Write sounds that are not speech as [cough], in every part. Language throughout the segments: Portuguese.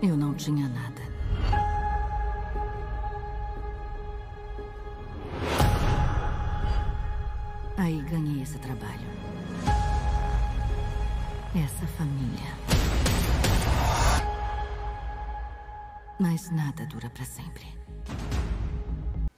Eu não tinha nada. Aí ganhei esse trabalho. Essa família. Mas nada dura para sempre.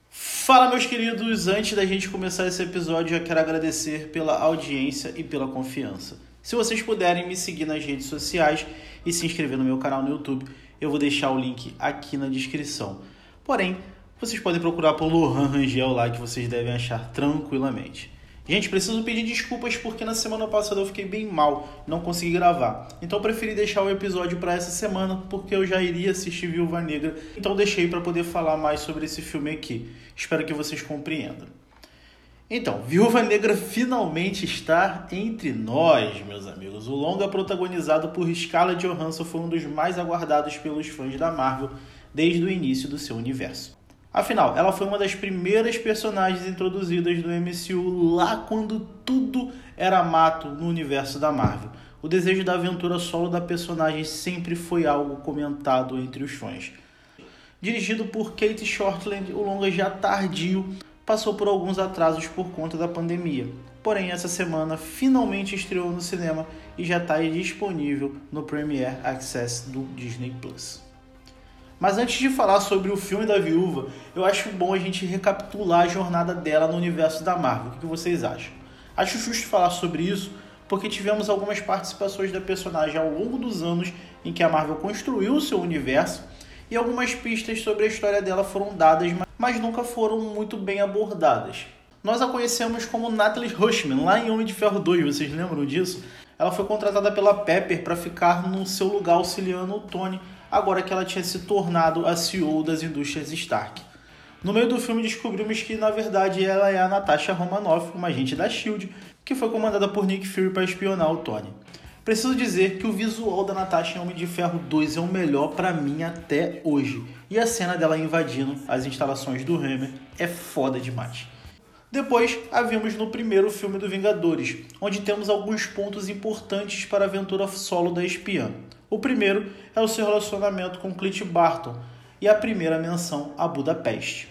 Fala, meus queridos! Antes da gente começar esse episódio, eu quero agradecer pela audiência e pela confiança. Se vocês puderem me seguir nas redes sociais e se inscrever no meu canal no YouTube, eu vou deixar o link aqui na descrição. Porém, vocês podem procurar por Lohan Rangel lá que vocês devem achar tranquilamente. Gente, preciso pedir desculpas porque na semana passada eu fiquei bem mal, não consegui gravar. Então preferi deixar o episódio para essa semana porque eu já iria assistir Viúva Negra. Então deixei para poder falar mais sobre esse filme aqui. Espero que vocês compreendam. Então, Viúva Negra finalmente está entre nós, meus amigos. O longa protagonizado por Scarlett Johansson foi um dos mais aguardados pelos fãs da Marvel desde o início do seu universo. Afinal, ela foi uma das primeiras personagens introduzidas no MCU lá quando tudo era mato no universo da Marvel. O desejo da aventura solo da personagem sempre foi algo comentado entre os fãs. Dirigido por Kate Shortland, o longa já tardio passou por alguns atrasos por conta da pandemia. Porém, essa semana finalmente estreou no cinema e já está disponível no Premiere Access do Disney Plus. Mas antes de falar sobre o filme da viúva, eu acho bom a gente recapitular a jornada dela no universo da Marvel. O que vocês acham? Acho justo falar sobre isso porque tivemos algumas participações da personagem ao longo dos anos em que a Marvel construiu o seu universo e algumas pistas sobre a história dela foram dadas, mas nunca foram muito bem abordadas. Nós a conhecemos como Natalie Rushman, lá em Homem de Ferro 2, vocês lembram disso? Ela foi contratada pela Pepper para ficar no seu lugar auxiliando o Tony agora que ela tinha se tornado a CEO das indústrias Stark. No meio do filme descobrimos que na verdade ela é a Natasha Romanoff, uma agente da SHIELD, que foi comandada por Nick Fury para espionar o Tony. Preciso dizer que o visual da Natasha em Homem de Ferro 2 é o melhor para mim até hoje. E a cena dela invadindo as instalações do Hammer é foda demais. Depois a vimos no primeiro filme do Vingadores, onde temos alguns pontos importantes para a aventura solo da espiã. O primeiro é o seu relacionamento com Clint Barton e a primeira menção a Budapeste.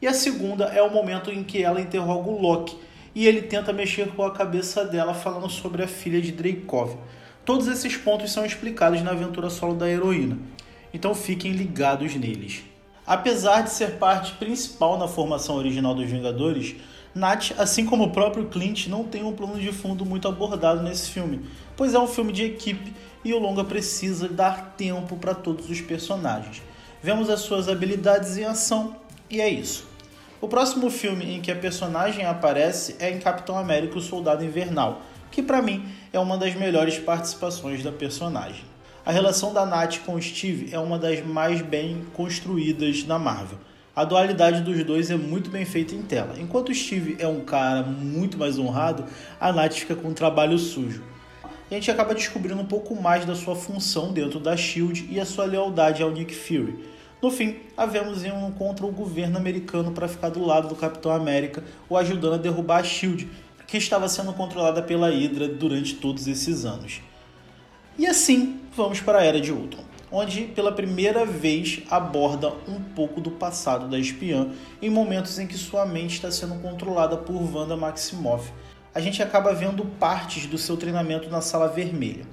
E a segunda é o momento em que ela interroga o Loki e ele tenta mexer com a cabeça dela falando sobre a filha de Dreykov. Todos esses pontos são explicados na aventura solo da heroína, então fiquem ligados neles. Apesar de ser parte principal na formação original dos Vingadores, Nat, assim como o próprio Clint, não tem um plano de fundo muito abordado nesse filme, pois é um filme de equipe e o longa precisa dar tempo para todos os personagens. Vemos as suas habilidades em ação e é isso. O próximo filme em que a personagem aparece é em Capitão América: O Soldado Invernal, que para mim é uma das melhores participações da personagem. A relação da Nat com Steve é uma das mais bem construídas na Marvel. A dualidade dos dois é muito bem feita em tela. Enquanto Steve é um cara muito mais honrado, a Nat fica com um trabalho sujo e a gente acaba descobrindo um pouco mais da sua função dentro da SHIELD e a sua lealdade ao Nick Fury. No fim, havemos um contra o governo americano para ficar do lado do Capitão América, o ajudando a derrubar a SHIELD, que estava sendo controlada pela Hydra durante todos esses anos. E assim, vamos para a Era de Ultron, onde pela primeira vez aborda um pouco do passado da espiã em momentos em que sua mente está sendo controlada por Wanda Maximoff, a gente acaba vendo partes do seu treinamento na Sala Vermelha.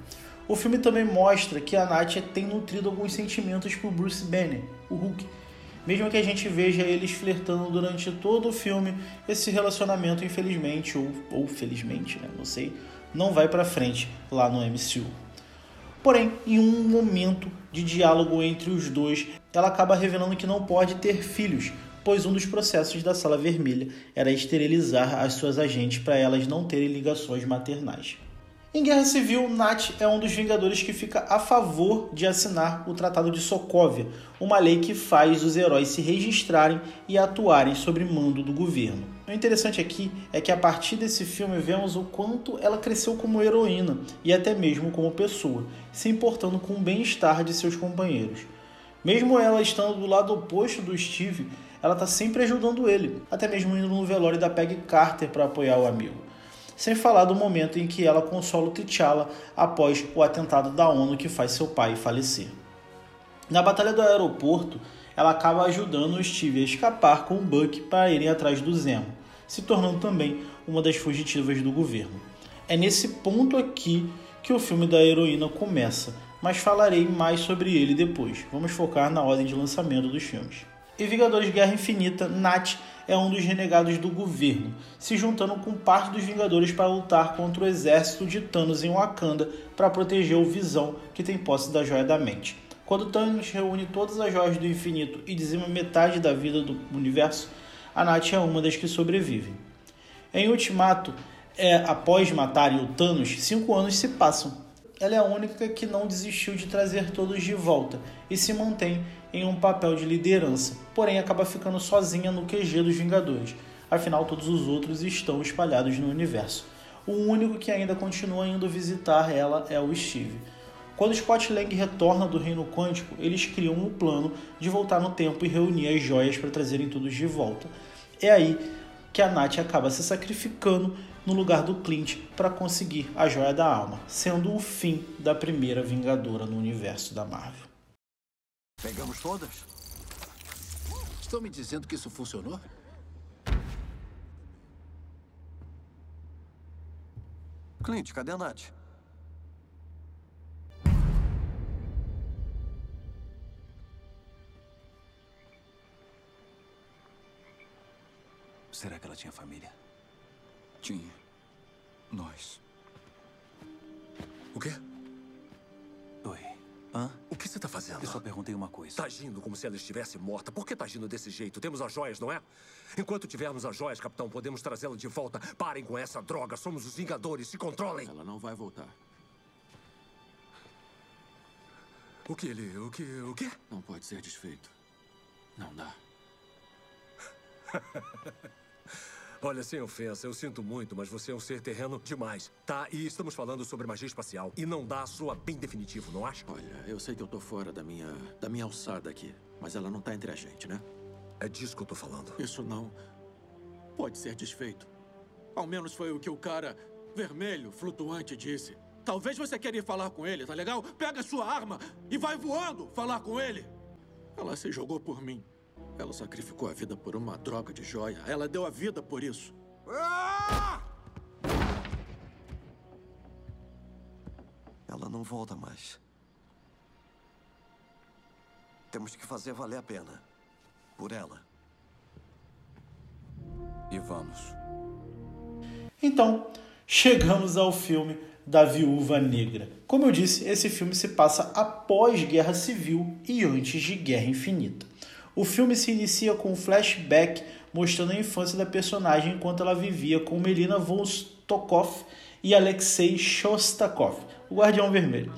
O filme também mostra que a Nath tem nutrido alguns sentimentos por Bruce Banner, o Hulk. Mesmo que a gente veja eles flertando durante todo o filme, esse relacionamento, infelizmente, ou, ou felizmente, né, não sei, não vai para frente lá no MCU. Porém, em um momento de diálogo entre os dois, ela acaba revelando que não pode ter filhos, pois um dos processos da Sala Vermelha era esterilizar as suas agentes para elas não terem ligações maternais. Em Guerra Civil, Nat é um dos Vingadores que fica a favor de assinar o Tratado de Sokovia, uma lei que faz os heróis se registrarem e atuarem sob mando do governo. O interessante aqui é que a partir desse filme vemos o quanto ela cresceu como heroína e até mesmo como pessoa, se importando com o bem-estar de seus companheiros. Mesmo ela estando do lado oposto do Steve, ela está sempre ajudando ele, até mesmo indo no velório da Peggy Carter para apoiar o amigo. Sem falar do momento em que ela consola o T'Challa após o atentado da ONU que faz seu pai falecer. Na batalha do aeroporto, ela acaba ajudando o Steve a escapar com o Buck para irem atrás do Zemo, se tornando também uma das fugitivas do governo. É nesse ponto aqui que o filme da heroína começa, mas falarei mais sobre ele depois. Vamos focar na ordem de lançamento dos filmes. Em Vingadores Guerra Infinita, Nat é um dos renegados do governo, se juntando com parte dos Vingadores para lutar contra o exército de Thanos em Wakanda para proteger o Visão, que tem posse da Joia da Mente. Quando Thanos reúne todas as joias do infinito e dizima metade da vida do universo, a Nat é uma das que sobrevivem. Em Ultimato, é, após matarem o Thanos, cinco anos se passam. Ela é a única que não desistiu de trazer todos de volta e se mantém em um papel de liderança, porém acaba ficando sozinha no QG dos Vingadores. Afinal, todos os outros estão espalhados no universo. O único que ainda continua indo visitar ela é o Steve. Quando Scott Lang retorna do Reino Quântico, eles criam um plano de voltar no tempo e reunir as joias para trazerem todos de volta. É aí que a Nath acaba se sacrificando no lugar do Clint para conseguir a joia da alma, sendo o fim da primeira Vingadora no universo da Marvel. Pegamos todas? Estão me dizendo que isso funcionou? Clint, cadê a Nath? Será que ela tinha família? Tinha. Nós. O quê? Oi. Hã? O que você tá fazendo? Eu só perguntei uma coisa. Tá agindo como se ela estivesse morta. Por que tá agindo desse jeito? Temos as joias, não é? Enquanto tivermos as joias, capitão, podemos trazê-la de volta. Parem com essa droga. Somos os Vingadores. Se controlem. Ela não vai voltar. O que ele... O que... O quê? Não pode ser desfeito. Não dá. [laughs] Olha, sem ofensa, eu sinto muito, mas você é um ser terreno demais, tá? E estamos falando sobre magia espacial. E não dá a sua bem definitivo, não acha? Olha, eu sei que eu tô fora da minha... da minha alçada aqui. Mas ela não tá entre a gente, né? É disso que eu tô falando. Isso não pode ser desfeito. Ao menos foi o que o cara vermelho, flutuante, disse. Talvez você queira ir falar com ele, tá legal? Pega sua arma e vai voando falar com ele. Ela se jogou por mim. Ela sacrificou a vida por uma droga de joia. Ela deu a vida por isso. Ela não volta mais. Temos que fazer valer a pena. Por ela. E vamos. Então, chegamos ao filme da Viúva Negra. Como eu disse, esse filme se passa após Guerra Civil e antes de Guerra Infinita. O filme se inicia com um flashback mostrando a infância da personagem enquanto ela vivia com Melina Vostokov e Alexei Shostakov, o Guardião Vermelho.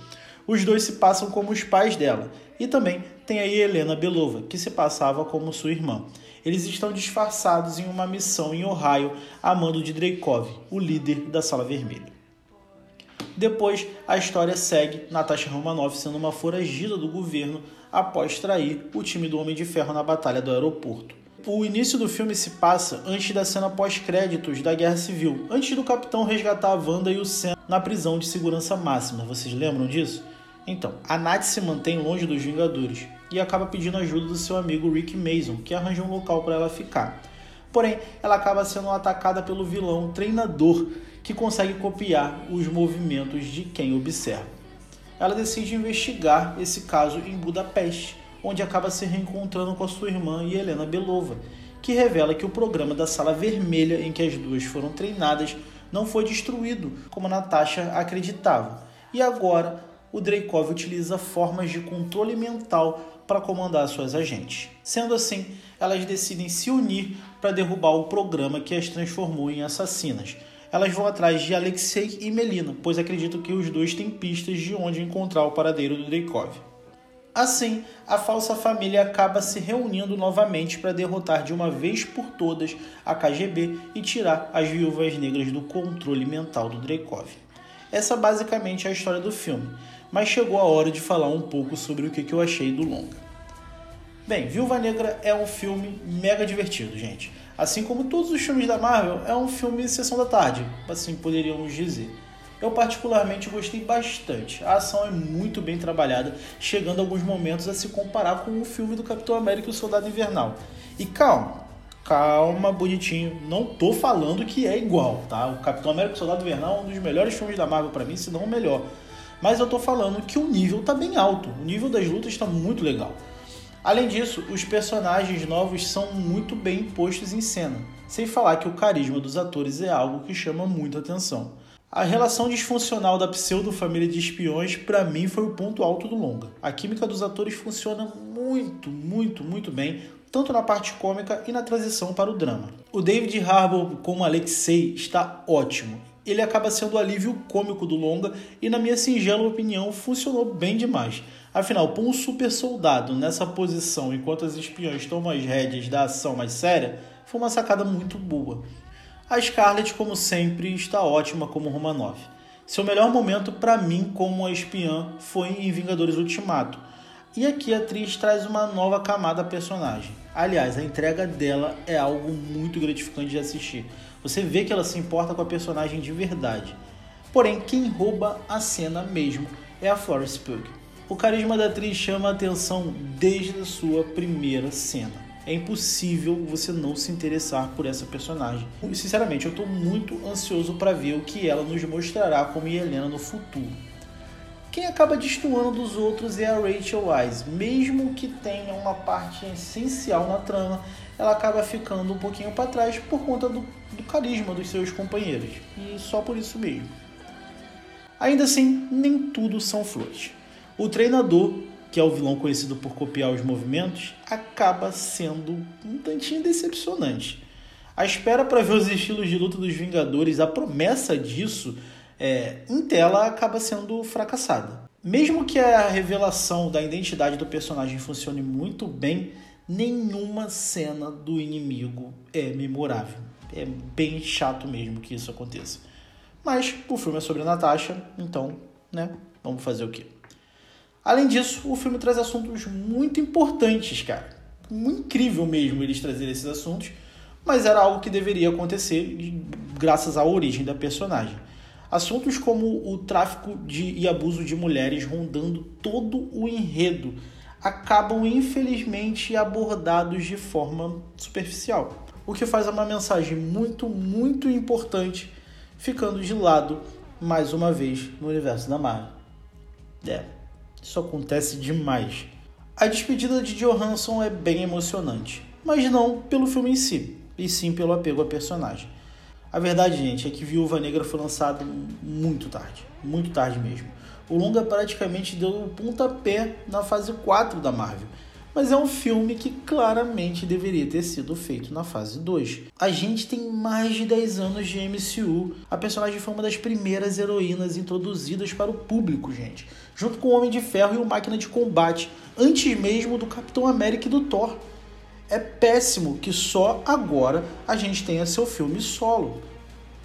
Os dois se passam como os pais dela. E também tem a Helena Belova, que se passava como sua irmã. Eles estão disfarçados em uma missão em Ohio a mando de Dreykov, o líder da Sala Vermelha. Depois, a história segue Natasha Romanoff sendo uma foragida do governo após trair o time do Homem de Ferro na batalha do aeroporto. O início do filme se passa antes da cena pós-créditos da Guerra Civil, antes do capitão resgatar a Wanda e o Sam na prisão de segurança máxima. Vocês lembram disso? Então, a Nath se mantém longe dos Vingadores e acaba pedindo ajuda do seu amigo Rick Mason, que arranja um local para ela ficar. Porém, ela acaba sendo atacada pelo vilão treinador, que consegue copiar os movimentos de quem observa. Ela decide investigar esse caso em Budapeste, onde acaba se reencontrando com a sua irmã Helena Belova, que revela que o programa da Sala Vermelha em que as duas foram treinadas não foi destruído como Natasha acreditava. E agora o Dreykov utiliza formas de controle mental para comandar suas agentes. Sendo assim, elas decidem se unir para derrubar o programa que as transformou em assassinas. Elas vão atrás de Alexei e Melina, pois acreditam que os dois têm pistas de onde encontrar o paradeiro do Dreykov. Assim, a falsa família acaba se reunindo novamente para derrotar de uma vez por todas a KGB e tirar as viúvas negras do controle mental do Dreykov. Essa basicamente é a história do filme, mas chegou a hora de falar um pouco sobre o que eu achei do longa. Bem, Viúva Negra é um filme mega divertido, gente. Assim como todos os filmes da Marvel, é um filme sessão da tarde, assim poderíamos dizer. Eu particularmente gostei bastante. A ação é muito bem trabalhada, chegando a alguns momentos a se comparar com o filme do Capitão América e o Soldado Invernal. E calma, calma, bonitinho. Não tô falando que é igual, tá? O Capitão América e o Soldado Invernal é um dos melhores filmes da Marvel para mim, se não o melhor. Mas eu tô falando que o nível tá bem alto. O nível das lutas está muito legal. Além disso, os personagens novos são muito bem postos em cena, sem falar que o carisma dos atores é algo que chama muita atenção. A relação disfuncional da pseudo-família de espiões, para mim, foi o ponto alto do longa. A química dos atores funciona muito, muito, muito bem, tanto na parte cômica e na transição para o drama. O David Harbour como Alexei está ótimo. Ele acaba sendo o alívio cômico do longa e, na minha singela opinião, funcionou bem demais. Afinal, pôr um super soldado nessa posição enquanto as espiões tomam as rédeas da ação mais séria foi uma sacada muito boa. A Scarlett, como sempre, está ótima como Romanoff. Seu melhor momento para mim como a espiã foi em Vingadores Ultimato. E aqui a atriz traz uma nova camada à personagem. Aliás, a entrega dela é algo muito gratificante de assistir. Você vê que ela se importa com a personagem de verdade. Porém, quem rouba a cena mesmo é a Florence Pugh. O carisma da atriz chama a atenção desde a sua primeira cena é impossível você não se interessar por essa personagem. Sinceramente, eu estou muito ansioso para ver o que ela nos mostrará como Helena no futuro. Quem acaba destoando dos outros é a Rachel Wise. Mesmo que tenha uma parte essencial na trama, ela acaba ficando um pouquinho para trás por conta do, do carisma dos seus companheiros. E só por isso mesmo. Ainda assim, nem tudo são flores. O treinador que é o vilão conhecido por copiar os movimentos, acaba sendo um tantinho decepcionante. A espera para ver os estilos de luta dos Vingadores, a promessa disso é, em tela acaba sendo fracassada. Mesmo que a revelação da identidade do personagem funcione muito bem, nenhuma cena do inimigo é memorável. É bem chato mesmo que isso aconteça. Mas o filme é sobre a Natasha, então, né, vamos fazer o quê? Além disso, o filme traz assuntos muito importantes, cara. Incrível mesmo eles trazerem esses assuntos, mas era algo que deveria acontecer graças à origem da personagem. Assuntos como o tráfico de, e abuso de mulheres rondando todo o enredo acabam infelizmente abordados de forma superficial, o que faz uma mensagem muito, muito importante ficando de lado mais uma vez no universo da Marvel. É. Isso acontece demais. A despedida de Johansson é bem emocionante, mas não pelo filme em si, e sim pelo apego ao personagem. A verdade, gente, é que Viúva Negra foi lançado muito tarde, muito tarde mesmo. O longa praticamente deu um pontapé na fase 4 da Marvel, mas é um filme que claramente deveria ter sido feito na fase 2. A gente tem mais de 10 anos de MCU. A personagem foi uma das primeiras heroínas introduzidas para o público, gente, junto com o Homem de Ferro e o Máquina de Combate, antes mesmo do Capitão América e do Thor. É péssimo que só agora a gente tenha seu filme solo.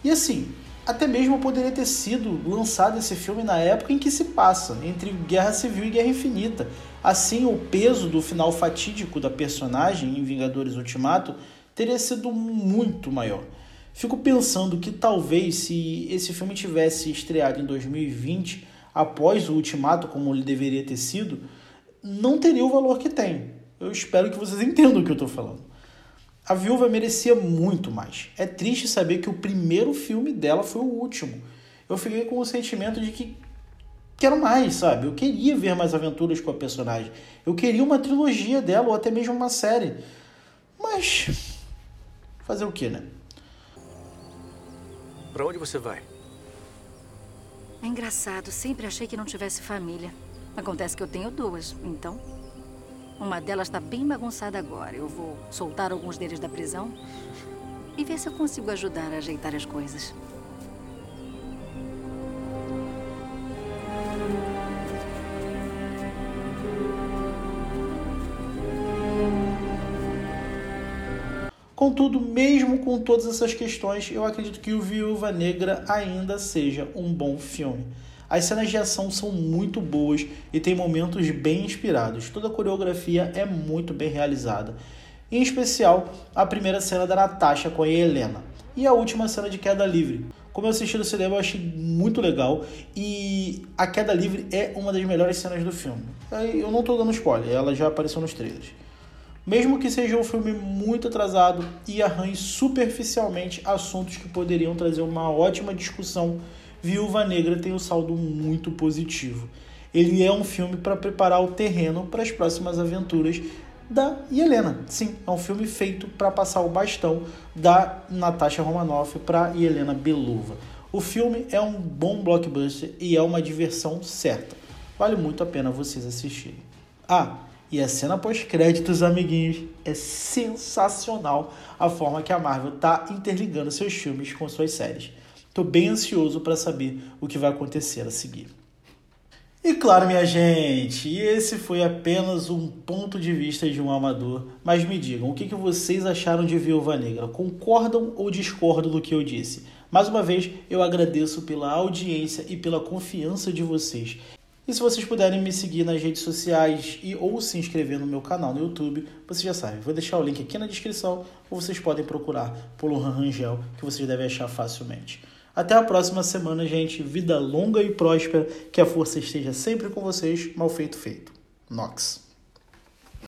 E assim, até mesmo poderia ter sido lançado esse filme na época em que se passa, entre Guerra Civil e Guerra Infinita. Assim, o peso do final fatídico da personagem em Vingadores Ultimato teria sido muito maior. Fico pensando que talvez se esse filme tivesse estreado em 2020, após o Ultimato, como ele deveria ter sido, não teria o valor que tem. Eu espero que vocês entendam o que eu estou falando. A viúva merecia muito mais. É triste saber que o primeiro filme dela foi o último. Eu fiquei com o sentimento de que quero mais, sabe? Eu queria ver mais aventuras com a personagem. Eu queria uma trilogia dela ou até mesmo uma série. Mas fazer o que, né? Para onde você vai? É engraçado, sempre achei que não tivesse família. Acontece que eu tenho duas, então uma delas está bem bagunçada agora. Eu vou soltar alguns deles da prisão e ver se eu consigo ajudar a ajeitar as coisas. Contudo, mesmo com todas essas questões, eu acredito que o Viúva Negra ainda seja um bom filme. As cenas de ação são muito boas e tem momentos bem inspirados. Toda a coreografia é muito bem realizada. Em especial, a primeira cena da Natasha com a Helena e a última cena de queda livre. como eu assisti no cinema, eu achei muito legal. E a queda livre é uma das melhores cenas do filme. Eu não tô dando spoiler, ela já apareceu nos trailers. Mesmo que seja um filme muito atrasado e arranhe superficialmente assuntos que poderiam trazer uma ótima discussão, Viúva Negra tem um saldo muito positivo. Ele é um filme para preparar o terreno para as próximas aventuras da Helena. Sim, é um filme feito para passar o bastão da Natasha Romanoff para Helena Belova. O filme é um bom blockbuster e é uma diversão certa. Vale muito a pena vocês assistirem. Ah, e a cena pós-créditos, amiguinhos, é sensacional a forma que a Marvel está interligando seus filmes com suas séries. Estou bem ansioso para saber o que vai acontecer a seguir. E claro, minha gente, esse foi apenas um ponto de vista de um amador. Mas me digam, o que vocês acharam de Viúva Negra? Concordam ou discordam do que eu disse? Mais uma vez, eu agradeço pela audiência e pela confiança de vocês. E se vocês puderem me seguir nas redes sociais e ou se inscrever no meu canal no YouTube, vocês já sabem. Vou deixar o link aqui na descrição ou vocês podem procurar pelo Han Rangel, que vocês devem achar facilmente. Até a próxima semana, gente. Vida longa e próspera. Que a força esteja sempre com vocês. Mal feito, feito. Nox.